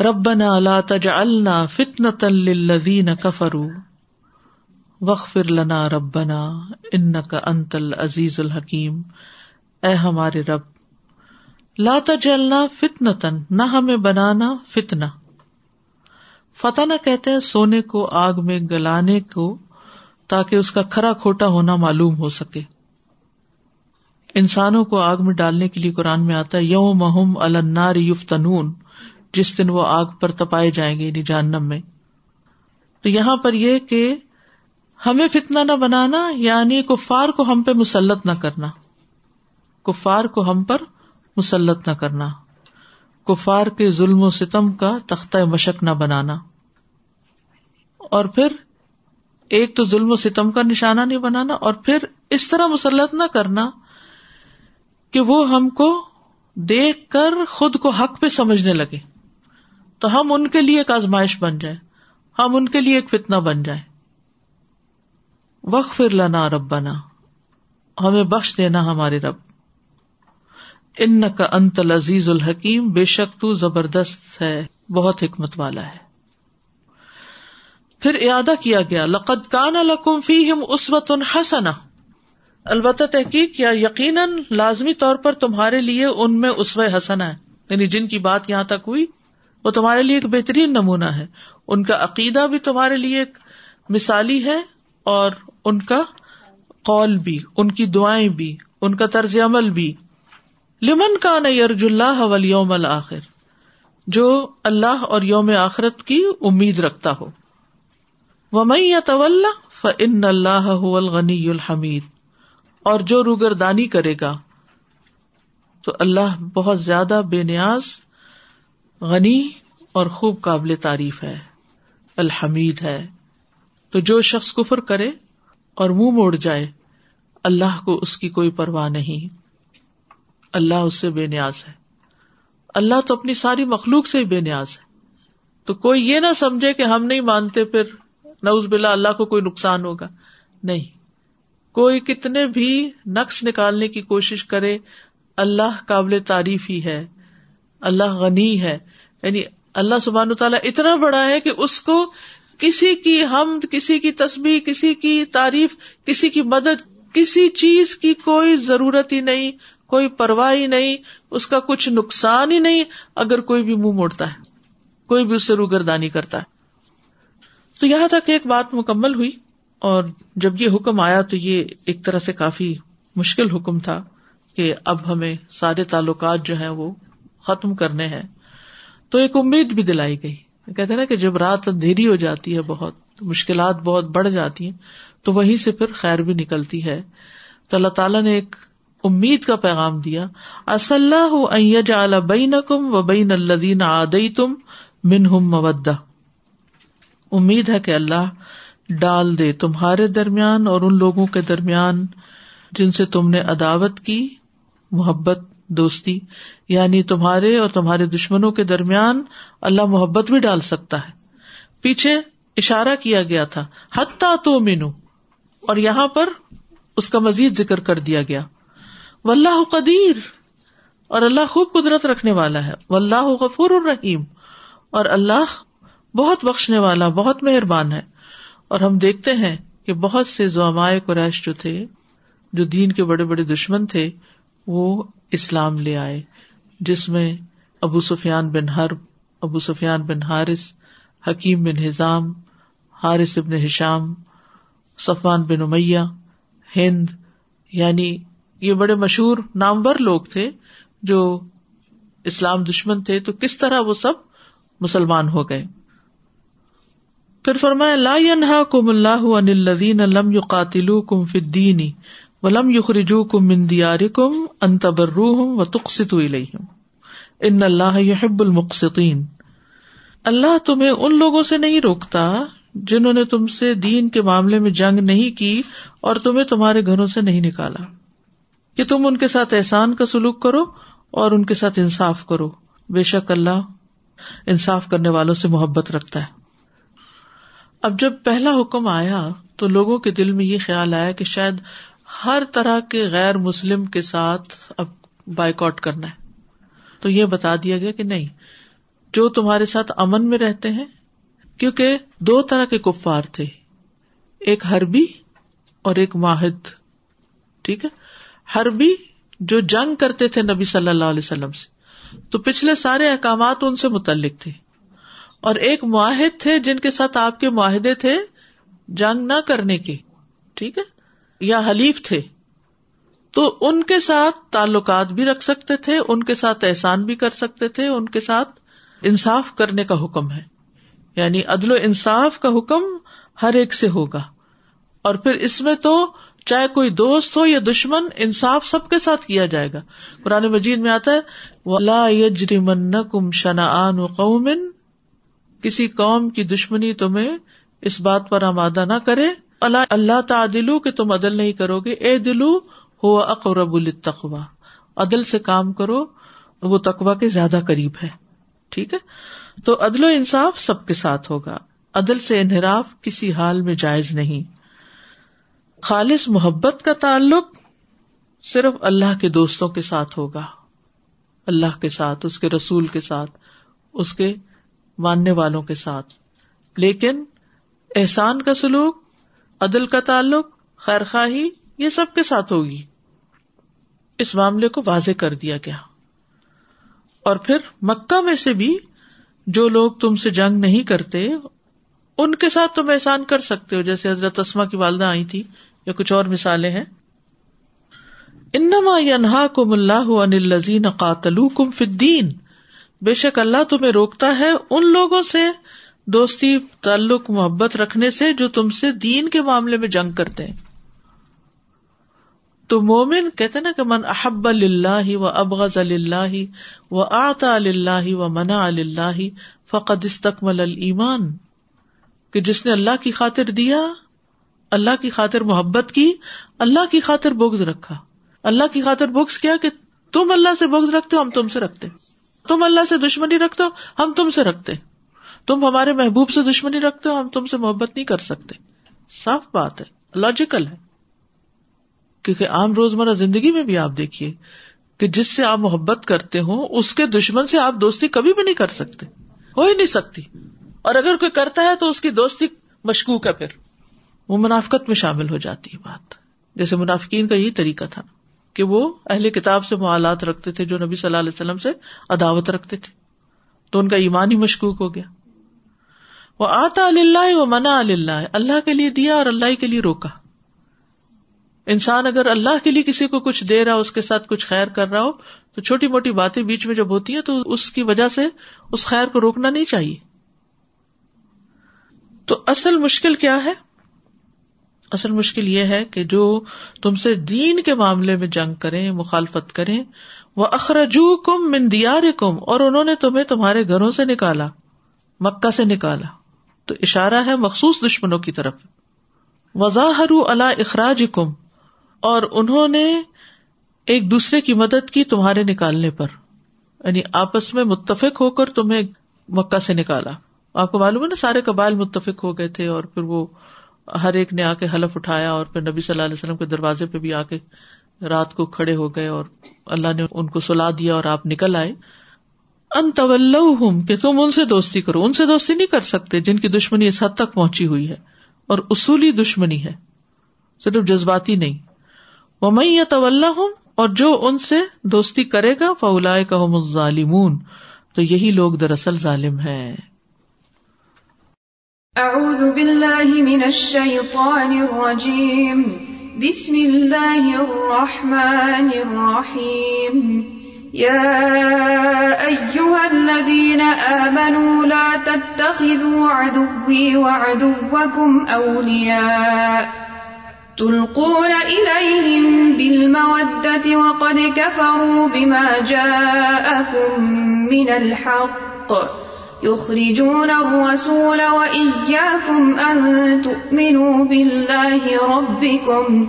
ربنا لا تجعلنا فتنة للذین کفروا وغفر لنا ربنا انك انت العزیز الحکیم۔ اے ہمارے رب، لا تجعلنا فتنة، نہ ہمیں بنانا فتنہ۔ فتح نہ کہتے ہیں سونے کو، آگ میں گلانے کو، تاکہ اس کا کھرا کھوٹا ہونا معلوم ہو سکے۔ انسانوں کو آگ میں ڈالنے کے لیے قرآن میں آتا ہے یوم محم النار یفتنون۔ جس دن وہ آگ پر تپائے جائیں گے یعنی جہنم میں۔ تو یہاں پر یہ کہ ہمیں فتنا نہ بنانا یعنی کفار کو ہم پہ مسلط نہ کرنا۔ کفار کو ہم پر مسلط نہ کرنا۔ کفار کے ظلم و ستم کا تختہ مشق نہ بنانا۔ اور پھر ایک تو ظلم و ستم کا نشانہ نہیں بنانا، اور پھر اس طرح مسلط نہ کرنا کہ وہ ہم کو دیکھ کر خود کو حق پہ سمجھنے لگے۔ تو ہم ان کے لیے ایک آزمائش بن جائے ہم ان کے لیے ایک فتنا بن جائے وق فر لنا رب بنا ہمیں بخش دینا ہمارے رب۔ ان کا انت لذیذ الحکیم بے شک تو زبردست ہے، بہت حکمت والا ہے۔ پھر ارادہ کیا گیا۔ لقد کان لکم فی ہم اسوت حسنا البتہ تحقیق یا یقیناً لازمی طور پر تمہارے لیے ان میں اسو حسن ہے۔ یعنی جن کی بات یہاں تک ہوئی وہ تمہارے لیے ایک بہترین نمونہ ہے۔ ان کا عقیدہ بھی تمہارے لیے ایک مثالی ہے اور ان کا قول بھی، ان کی دعائیں بھی، ان کا طرز عمل بھی۔ لمن کا نرج اللہ ولیوم الآخر جو اللہ اور یوم آخرت کی امید رکھتا ہو۔ وہ میں طول فن اللہ الغنی الحمید۔ اور جو روگردانی کرے گا، تو اللہ بہت زیادہ بے نیاز غنی اور خوب قابل تعریف ہے، الحمید ہے۔ تو جو شخص کفر کرے اور منہ موڑ جائے، اللہ کو اس کی کوئی پرواہ نہیں۔ اللہ اس سے بے نیاز ہے۔ اللہ تو اپنی ساری مخلوق سے ہی بے نیاز ہے۔ تو کوئی یہ نہ سمجھے کہ ہم نہیں مانتے، پھر نوز بلا اللہ کو کوئی نقصان ہوگا۔ نہیں۔ کوئی کتنے بھی نقص نکالنے کی کوشش کرے، اللہ قابل تعریف ہی ہے۔ اللہ غنی ہے۔ یعنی اللہ سبحان تعالیٰ اتنا بڑا ہے کہ اس کو کسی کی حمد، کسی کی تصبیح کسی کی تعریف، کسی کی مدد، کسی چیز کی کوئی ضرورت ہی نہیں، کوئی پرواہ ہی نہیں، اس کا کچھ نقصان ہی نہیں اگر کوئی بھی منہ موڑتا ہے، کوئی بھی اس سے روگردانی کرتا ہے۔ تو یہاں تک ایک بات مکمل ہوئی اور جب یہ حکم آیا تو یہ ایک طرح سے کافی مشکل حکم تھا کہ اب ہمیں سارے تعلقات جو ہیں وہ ختم کرنے ہیں۔ تو ایک امید بھی دلائی گئی۔ کہتے نا کہ جب رات اندھیری ہو جاتی ہے بہت مشکلات بہت بڑھ جاتی ہیں، تو وہیں سے پھر خیر بھی نکلتی ہے۔ تو اللہ تعالیٰ نے ایک امید کا پیغام دیا۔ اصل بین کم و بین الدین آدئی تم من ہم مودہ امید ہے کہ اللہ ڈال دے تمہارے درمیان اور ان لوگوں کے درمیان جن سے تم نے عداوت کی، محبت دوستی یعنی تمہارے اور تمہارے دشمنوں کے درمیان اللہ محبت بھی ڈال سکتا ہے۔ پیچھے اشارہ کیا گیا تھا، حتیٰ تو مینو اور یہاں پر اس کا مزید ذکر کر دیا گیا۔ و اللہ قدیر، اور اللہ خوب قدرت رکھنے والا ہے۔ و اللہ غفور الرحیم، اور اللہ بہت بخشنے والا، بہت مہربان ہے۔ اور ہم دیکھتے ہیں کہ بہت سے زوامائے قریش جو تھے، جو دین کے بڑے بڑے دشمن تھے، وہ اسلام لے آئے، جس میں ابو سفیان بن حرب، ابو سفیان بن حارث، حکیم بن ہزام حارث ابن ہشام صفان بن امیہ، ہند یعنی یہ بڑے مشہور نامور لوگ تھے جو اسلام دشمن تھے، تو کس طرح وہ سب مسلمان ہو گئے؟ پھر فرمایا، لا ينہا کم اللہ ان الذین لم یقاتلوکم فی الدین ولم یخرجوکم من دیارکم ان تبروہم وتقسطوا الیہم. ان اللہ یحب المقسطین. اللہ تمہیں ان لوگوں سے نہیں روکتا جنہوں نے تم سے دین کے معاملے میں جنگ نہیں کی اور تمہیں تمہارے گھروں سے نہیں نکالا. کہ تم ان کے ساتھ احسان کا سلوک کرو اور ان کے ساتھ انصاف کرو. بے شک اللہ انصاف کرنے والوں سے محبت رکھتا ہے. اب جب پہلا حکم آیا تو لوگوں کے دل میں یہ خیال آیا کہ شاید ہر طرح کے غیر مسلم کے ساتھ اب بائک آؤٹ کرنا ہے۔ تو یہ بتا دیا گیا کہ نہیں، جو تمہارے ساتھ امن میں رہتے ہیں، کیونکہ دو طرح کے کفار تھے، ایک ہربی اور ایک ماہد ٹھیک ہے؟ ہربی جو جنگ کرتے تھے نبی صلی اللہ علیہ وسلم سے۔ تو پچھلے سارے احکامات ان سے متعلق تھے۔ اور ایک معاہد تھے جن کے ساتھ آپ کے معاہدے تھے جنگ نہ کرنے کے۔ ٹھیک ہے؟ یا حلیف تھے تو ان کے ساتھ تعلقات بھی رکھ سکتے تھے، ان کے ساتھ احسان بھی کر سکتے تھے، ان کے ساتھ انصاف کرنے کا حکم ہے۔ یعنی عدل و انصاف کا حکم ہر ایک سے ہوگا۔ اور پھر اس میں تو چاہے کوئی دوست ہو یا دشمن، انصاف سب کے ساتھ کیا جائے گا۔ قرآن مجید میں آتا ہے من کم شنا و قومن کسی قوم کی دشمنی تمہیں اس بات پر آمادہ نہ کرے۔ اللہ اللہ تعدلو کہ تم عدل نہیں کرو گے۔ اے دلو ہو اقرب التقوا عدل سے کام کرو، وہ تقوا کے زیادہ قریب ہے۔ ٹھیک ہے؟ تو عدل و انصاف سب کے ساتھ ہوگا۔ عدل سے انحراف کسی حال میں جائز نہیں۔ خالص محبت کا تعلق صرف اللہ کے دوستوں کے ساتھ ہوگا۔ اللہ کے ساتھ، اس کے رسول کے ساتھ، اس کے ماننے والوں کے ساتھ۔ لیکن احسان کا سلوک عدل کا تعلق خیر خواہی یہ سب کے ساتھ ہوگی۔ اس معاملے کو واضح کر دیا گیا۔ اور پھر مکہ میں سے بھی جو لوگ تم سے جنگ نہیں کرتے، ان کے ساتھ تم احسان کر سکتے ہو۔ جیسے حضرت اسما کی والدہ آئی تھی، یا کچھ اور مثالیں ہیں۔ انما ینہا کم اللہ الزین قاتل کم فدین بے شک اللہ تمہیں روکتا ہے ان لوگوں سے دوستی، تعلق، محبت رکھنے سے جو تم سے دین کے معاملے میں جنگ کرتے ہیں۔ تو مومن کہتے نا کہ من احب اللہ و ابغض اللہ و آتا اللہ و منا اللہ فقد استقمل المان کہ جس نے اللہ کی خاطر دیا، اللہ کی خاطر محبت کی، اللہ کی خاطر بغض رکھا۔ اللہ کی خاطر بغض کیا کہ تم اللہ سے بغض رکھتے ہو، ہم تم سے رکھتے۔ تم اللہ سے دشمنی رکھتے ہو، ہم تم سے رکھتے۔ تم ہمارے محبوب سے دشمنی رکھتے ہو، ہم تم سے محبت نہیں کر سکتے۔ صاف بات ہے لاجیکل ہے۔ کیونکہ عام روزمرہ زندگی میں بھی آپ دیکھیے کہ جس سے آپ محبت کرتے ہو اس کے دشمن سے آپ دوستی کبھی بھی نہیں کر سکتے۔ ہو ہی نہیں سکتی۔ اور اگر کوئی کرتا ہے تو اس کی دوستی مشکوک ہے پھر۔ وہ منافقت میں شامل ہو جاتی ہے بات۔ جیسے منافقین کا یہی طریقہ تھا کہ وہ اہل کتاب سے موالات رکھتے تھے جو نبی صلی اللہ علیہ وسلم سے عداوت رکھتے تھے۔ تو ان کا ایمان ہی مشکوک ہو گیا۔ وہ آتا اللہ وہ منا اللہ اللہ کے لیے دیا اور اللہ کے لیے روکا۔ انسان اگر اللہ کے لیے کسی کو کچھ دے رہا، اس کے ساتھ کچھ خیر کر رہا ہو، تو چھوٹی موٹی باتیں بیچ میں جب ہوتی ہیں، تو اس کی وجہ سے اس خیر کو روکنا نہیں چاہیے۔ تو اصل مشکل کیا ہے؟ اصل مشکل یہ ہے کہ جو تم سے دین کے معاملے میں جنگ کریں، مخالفت کریں، وہ اخرجو کم مندیار کم اور انہوں نے تمہیں تمہارے گھروں سے نکالا، مکہ سے نکالا۔ تو اشارہ ہے مخصوص دشمنوں کی طرف۔ وضاحر اللہ اخراج کم اور انہوں نے ایک دوسرے کی مدد کی تمہارے نکالنے پر۔ یعنی آپس میں متفق ہو کر تمہیں مکہ سے نکالا۔ آپ کو معلوم ہے نا سارے قبائل متفق ہو گئے تھے اور پھر وہ ہر ایک نے آ کے حلف اٹھایا اور پھر نبی صلی اللہ علیہ وسلم کے دروازے پہ بھی آ کے رات کو کھڑے ہو گئے اور اللہ نے ان کو سلا دیا اور آپ نکل آئے۔ ان طول کہ تم ان سے دوستی کرو۔ ان سے دوستی نہیں کر سکتے جن کی دشمنی اس حد تک پہنچی ہوئی ہے۔ اور اصولی دشمنی ہے۔ صرف جذباتی نہیں۔ وہ میں یا طول ہوں اور جو ان سے دوستی کرے گا فولا کا ظالمون تو یہی لوگ دراصل ظالم ہے اعوذ باللہ من الشیطان الرجیم۔ بسم اللہ الرحمن الرحیم۔ يا أيها الذين آمنوا لا تتخذوا عدوي وعدوكم أولياء تلقون إليهم بالمودة وقد كفروا بما جاءكم من الحق يخرجون الرسول وإياكم أن تؤمنوا بالله ربكم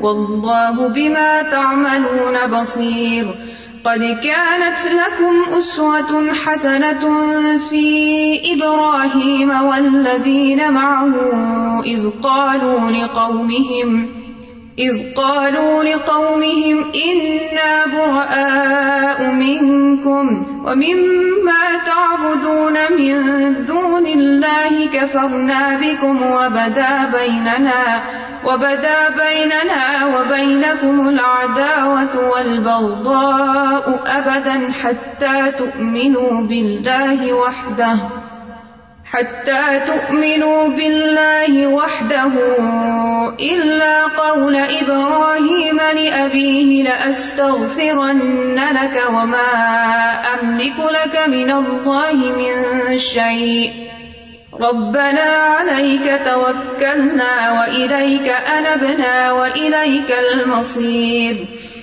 والله بما تعملون بصير. قد كانت لكم أسوة حسنة في إبراهيم والذين معه إذ قالوا لقومهم إذ قالوا لقومهم إنا براء منكم ومما تعبدون من دون الله كفرنا بكم وبدا بيننا وبدا بيننا وبينكم العداوة والبغضاء أبدا حتى تؤمنوا بالله وحده حتى تؤمنوا بالله وحده إلا قول إبراهيم لأبيه لأستغفرن لك وما أملك لك من الله من شيء. ربنا عليك توكلنا وإليك أنبنا وإليك المصير.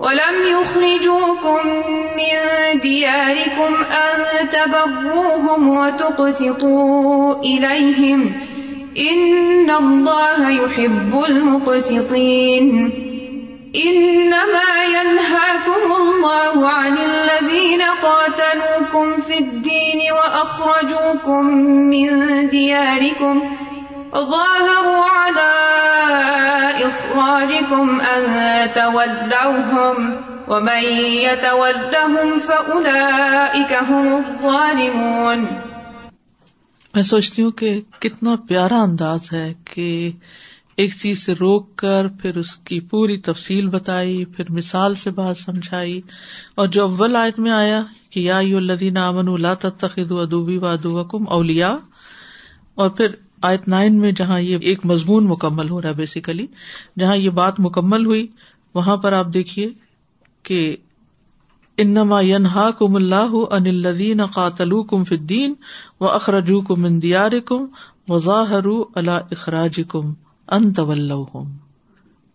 ولم يخرجوكم من دياركم أن تبروهم وتقسطوا إليهم إن الله يحب المقسطين إنما ينهاكم الله عن الذين قاتلوكم في الدين وأخرجوكم من دياركم ظاهروا على إخراجكم أن تولوهم ومن يتولهم فأولئك هم الظالمون میں سوچتی ہوں کہ کتنا پیارا انداز ہے کہ ایک چیز سے روک کر پھر اس کی پوری تفصیل بتائی، پھر مثال سے بات سمجھائی۔ اور جو اول آیت میں آیا کہ یا یو الدین امن اللہ تخد ادوبی و ادوکم اولیا اور پھر آیت نائن میں جہاں یہ ایک مضمون مکمل ہو رہا ہے بیسیکلی جہاں یہ بات مکمل ہوئی، وہاں پر آپ دیکھیے کہ انما ینہا کم اللہ ان الدین قاتل کم فدین و اخرجو کم اندیار کم وضاحر اللہ اخراج کم ان طول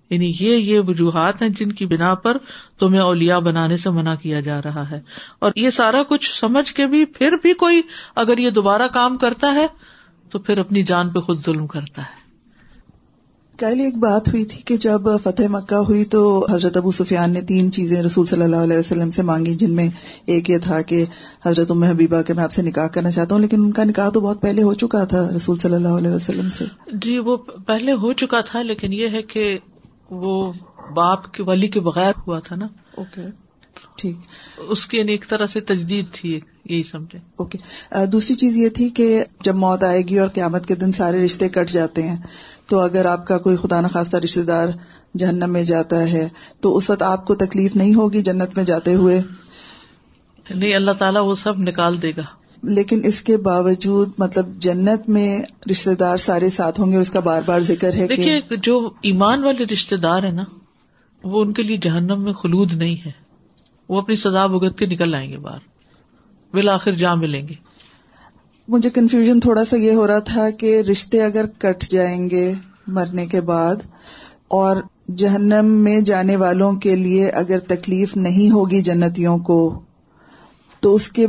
یعنی یہ یہ وجوہات ہیں جن کی بنا پر تمہیں اولیا بنانے سے منع کیا جا رہا ہے۔ اور یہ سارا کچھ سمجھ کے بھی پھر بھی کوئی اگر یہ دوبارہ کام کرتا ہے تو پھر اپنی جان پہ خود ظلم کرتا ہے۔ کل ایک بات ہوئی تھی کہ جب فتح مکہ ہوئی تو حضرت ابو سفیان نے تین چیزیں رسول صلی اللہ علیہ وسلم سے مانگی جن میں ایک یہ تھا کہ حضرت ام حبیبہ کے میں آپ سے نکاح کرنا چاہتا ہوں لیکن ان کا نکاح تو بہت پہلے ہو چکا تھا رسول صلی اللہ علیہ وسلم سے۔ جی وہ پہلے ہو چکا تھا لیکن یہ ہے کہ وہ باپ کے ولی کے بغیر ہوا تھا نا۔ اوکے ٹھیک۔ اس کی یعنی ایک طرح سے تجدید تھی یہی سمجھے۔ اوکے۔ دوسری چیز یہ تھی کہ جب موت آئے گی اور قیامت کے دن سارے رشتے کٹ جاتے ہیں تو اگر آپ کا کوئی خدا نخواستہ رشتے دار جہنم میں جاتا ہے تو اس وقت آپ کو تکلیف نہیں ہوگی جنت میں جاتے ہوئے؟ نہیں اللہ تعالیٰ وہ سب نکال دے گا۔ لیکن اس کے باوجود مطلب جنت میں رشتے دار سارے ساتھ ہوں گے اس کا بار بار ذکر ہے دیکھیے جو ایمان والے رشتے دار ہیں نا وہ ان کے لیے جہنم میں خلود نہیں ہے۔ وہ اپنی سزا بھگت کے نکل آئیں گے باہر۔ بالآخر جا ملیں گے۔ مجھے کنفیوژن تھوڑا سا یہ ہو رہا تھا کہ رشتے اگر کٹ جائیں گے مرنے کے بعد، اور جہنم میں جانے والوں کے لیے اگر تکلیف نہیں ہوگی جنتیوں کو، تو اس کے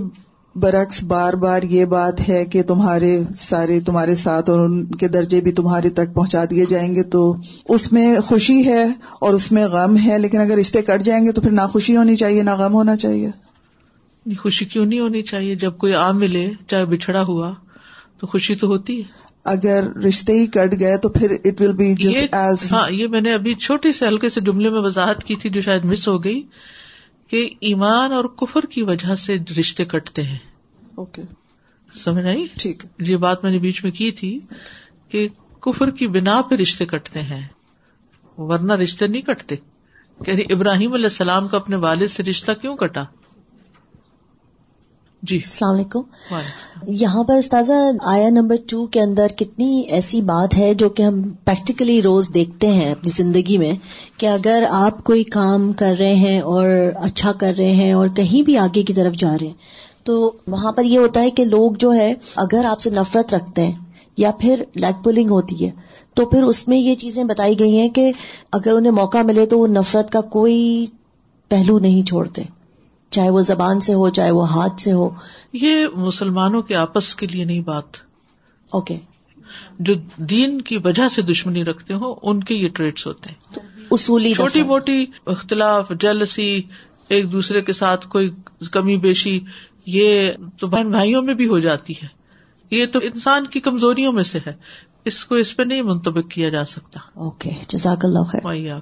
برعکس بار بار یہ بات ہے کہ تمہارے سارے تمہارے ساتھ اور ان کے درجے بھی تمہارے تک پہنچا دیے جائیں گے تو اس میں خوشی ہے اور اس میں غم ہے لیکن اگر رشتے کٹ جائیں گے تو پھر نہ خوشی ہونی چاہیے نہ غم ہونا چاہیے۔ خوشی کیوں نہیں ہونی چاہیے؟ جب کوئی آم ملے چاہے بچھڑا ہوا تو خوشی تو ہوتی ہے۔ اگر رشتے ہی کٹ گئے تو پھر it will be just as ہاں یہ میں نے ابھی چھوٹے سے ہلکے سے جملے میں وضاحت کی تھی جو شاید مس ہو گئی۔ کہ ایمان اور کفر کی وجہ سے رشتے کٹتے ہیں۔ اوکے سمجھ آئی؟ ٹھیک یہ بات میں نے بیچ میں کی تھی کہ کفر کی بنا پہ رشتے کٹتے ہیں ورنہ رشتے نہیں کٹتے۔ کہ ابراہیم علیہ السلام کا اپنے والد سے رشتہ کیوں کٹا؟ جی۔ السلام علیکم۔ یہاں پر استاذہ آیا نمبر ٹو کے اندر کتنی ایسی بات ہے جو کہ ہم پریکٹیکلی روز دیکھتے ہیں اپنی زندگی میں کہ اگر آپ کوئی کام کر رہے ہیں اور اچھا کر رہے ہیں اور کہیں بھی آگے کی طرف جا رہے ہیں تو وہاں پر یہ ہوتا ہے کہ لوگ جو ہے اگر آپ سے نفرت رکھتے ہیں یا پھر لیگ پولنگ ہوتی ہے تو پھر اس میں یہ چیزیں بتائی گئی ہیں کہ اگر انہیں موقع ملے تو وہ نفرت کا کوئی پہلو نہیں چھوڑتے۔ چاہے وہ زبان سے ہو چاہے وہ ہاتھ سے ہو۔ یہ مسلمانوں کے آپس کے لیے نہیں بات۔ اوکے جو دین کی وجہ سے دشمنی رکھتے ہو ان کے یہ ٹریٹس ہوتے ہیں۔ اصولی چھوٹی موٹی اختلاف جلسی ایک دوسرے کے ساتھ کوئی کمی بیشی یہ تو بہن بھائیوں میں بھی ہو جاتی ہے۔ یہ تو انسان کی کمزوریوں میں سے ہے۔ اس کو اس پہ نہیں منتبک کیا جا سکتا۔ اوکے جزاک اللہ خیر۔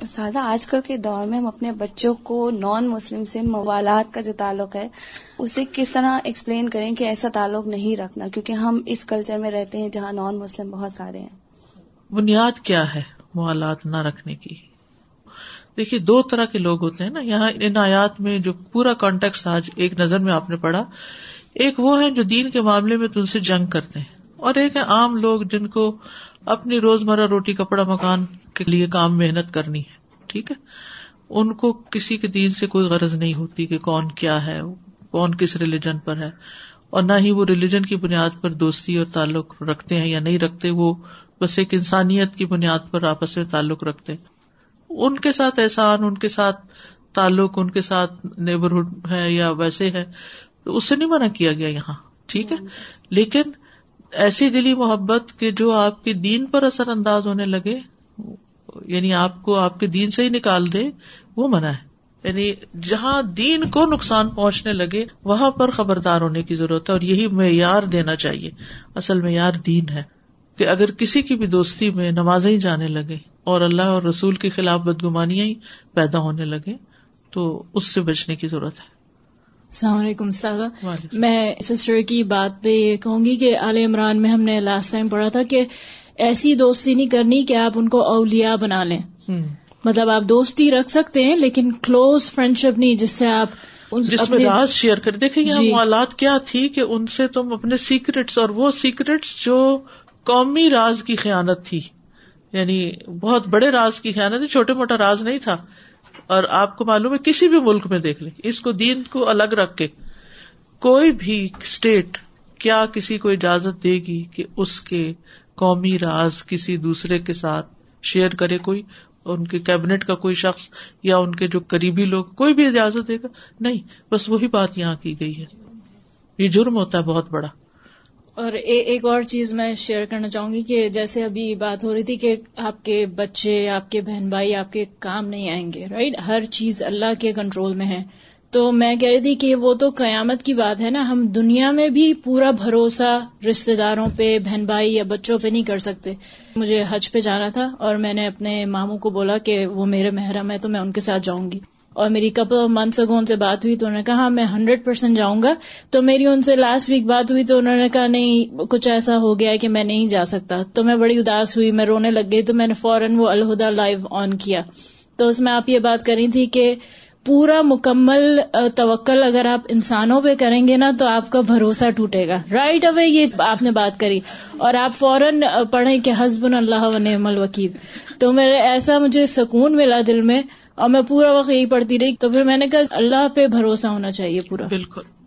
آپ سادہ، آج کل کے دور میں ہم اپنے بچوں کو نان مسلم سے موالات کا جو تعلق ہے، اسے کس طرح ایکسپلین کریں کہ ایسا تعلق نہیں رکھنا؟ کیونکہ ہم اس کلچر میں رہتے ہیں جہاں نان مسلم بہت سارے ہیں۔ بنیاد کیا ہے موالات نہ رکھنے کی؟ دیکھیے، دو طرح کے لوگ ہوتے ہیں نا، یہاں ان آیات میں جو پورا کانٹیکٹ آج ایک نظر میں آپ نے پڑھا، ایک وہ ہے جو دین کے معاملے میں تم سے جنگ کرتے ہیں۔ اور ایک ہے عام لوگ جن کو اپنی روزمرہ روٹی، کپڑا، مکان کے لیے کام، محنت کرنی ہے۔ ٹھیک ہے؟ ان کو کسی کے دین سے کوئی غرض نہیں ہوتی کہ کون کیا ہے، کون کس ریلیجن پر ہے۔ اور نہ ہی وہ ریلیجن کی بنیاد پر دوستی اور تعلق رکھتے ہیں یا نہیں رکھتے، وہ بس ایک انسانیت کی بنیاد پر آپس میں تعلق رکھتے ان کے ساتھ احسان، ان کے ساتھ تعلق، ان کے ساتھ نیبرہڈ ہے یا ویسے ہے، تو اس سے نہیں منع کیا گیا یہاں، ٹھیک ہے؟ لیکن ایسی دلی محبت کہ جو آپ کے دین پر اثر انداز ہونے لگے یعنی آپ کو آپ کے دین سے ہی نکال دے وہ منع ہے۔ یعنی جہاں دین کو نقصان پہنچنے لگے وہاں پر خبردار ہونے کی ضرورت ہے اور یہی معیار دینا چاہیے۔ اصل معیار دین ہے کہ اگر کسی کی بھی دوستی میں نمازیں جانے لگے اور اللہ اور رسول کے خلاف بدگمانیاں ہی پیدا ہونے لگے تو اس سے بچنے کی ضرورت ہے۔ السلام علیکم سادہ میں سسٹر کی بات پہ یہ کہوں گی کہ عال عمران میں ہم نے لاسٹ ٹائم پڑھا تھا کہ ایسی دوستی نہیں کرنی کہ آپ ان کو اولیا بنا لیں۔ مطلب آپ دوستی رکھ سکتے ہیں لیکن کلوز فرینڈ شپ نہیں جس سے آپ جس میں راز شیئر کر دیکھیں یہاں موالات کیا تھی کہ ان سے تم اپنے سیکرٹس اور وہ سیکرٹس جو قومی راز کی خیانت تھی۔ یعنی بہت بڑے راز کی خیانت تھی چھوٹے موٹا راز نہیں تھا۔ اور آپ کو معلوم ہے کسی بھی ملک میں دیکھ لیں۔ اس کو دین کو الگ رکھ کے کوئی بھی اسٹیٹ کیا کسی کو اجازت دے گی کہ اس کے قومی راز کسی دوسرے کے ساتھ شیئر کرے کوئی، ان کے کیبنیٹ کا کوئی شخص یا ان کے جو قریبی لوگ، کوئی بھی اجازت دے گا۔ نہیں، بس وہی بات یہاں کی گئی ہے۔ یہ جرم ہوتا ہے بہت بڑا۔ اور ایک اور چیز میں شیئر کرنا چاہوں گی کہ جیسے ابھی بات ہو رہی تھی کہ آپ کے بچے، آپ کے بہن بھائی، آپ کے کام نہیں آئیں گے رائٹ ہر چیز اللہ کے کنٹرول میں ہے۔ تو میں کہہ رہی تھی کہ وہ تو قیامت کی بات ہے نا، ہم دنیا میں بھی پورا بھروسہ رشتے داروں پہ، بہن بھائی یا بچوں پہ نہیں کر سکتے۔ مجھے حج پہ جانا تھا اور میں نے اپنے ماموں کو بولا کہ وہ میرے محرم ہے تو میں ان کے ساتھ جاؤں گی۔ اور میری کپل آف منتھس اگو ان سے بات ہوئی تو انہوں نے کہا ہاں، میں ہنڈریڈ پرسینٹ جاؤں گا۔ تو میری ان سے لاسٹ ویک بات ہوئی تو انہوں نے کہا، نہیں، کچھ ایسا ہو گیا کہ میں نہیں جا سکتا۔ تو میں بڑی اداس ہوئی، میں رونے لگ گئی تو میں نے فوراً وہ الہدا لائیو آن کیا۔ تو اس میں آپ یہ بات کری تھی کہ پورا مکمل توکل اگر آپ انسانوں پہ کریں گے نا تو آپ کا بھروسہ ٹوٹے گا۔ رائٹ اوے یہ آپ نے بات کری۔ اور آپ فوراً پڑھیں کہ حزب اللہ و نعم الوکیل۔ تو میرے، ایسا مجھے سکون ملا دل میں اور میں پورا وقت یہی پڑھتی رہی۔ تو پھر میں نے کہا اللہ پہ بھروسہ ہونا چاہیے پورا۔ بالکل۔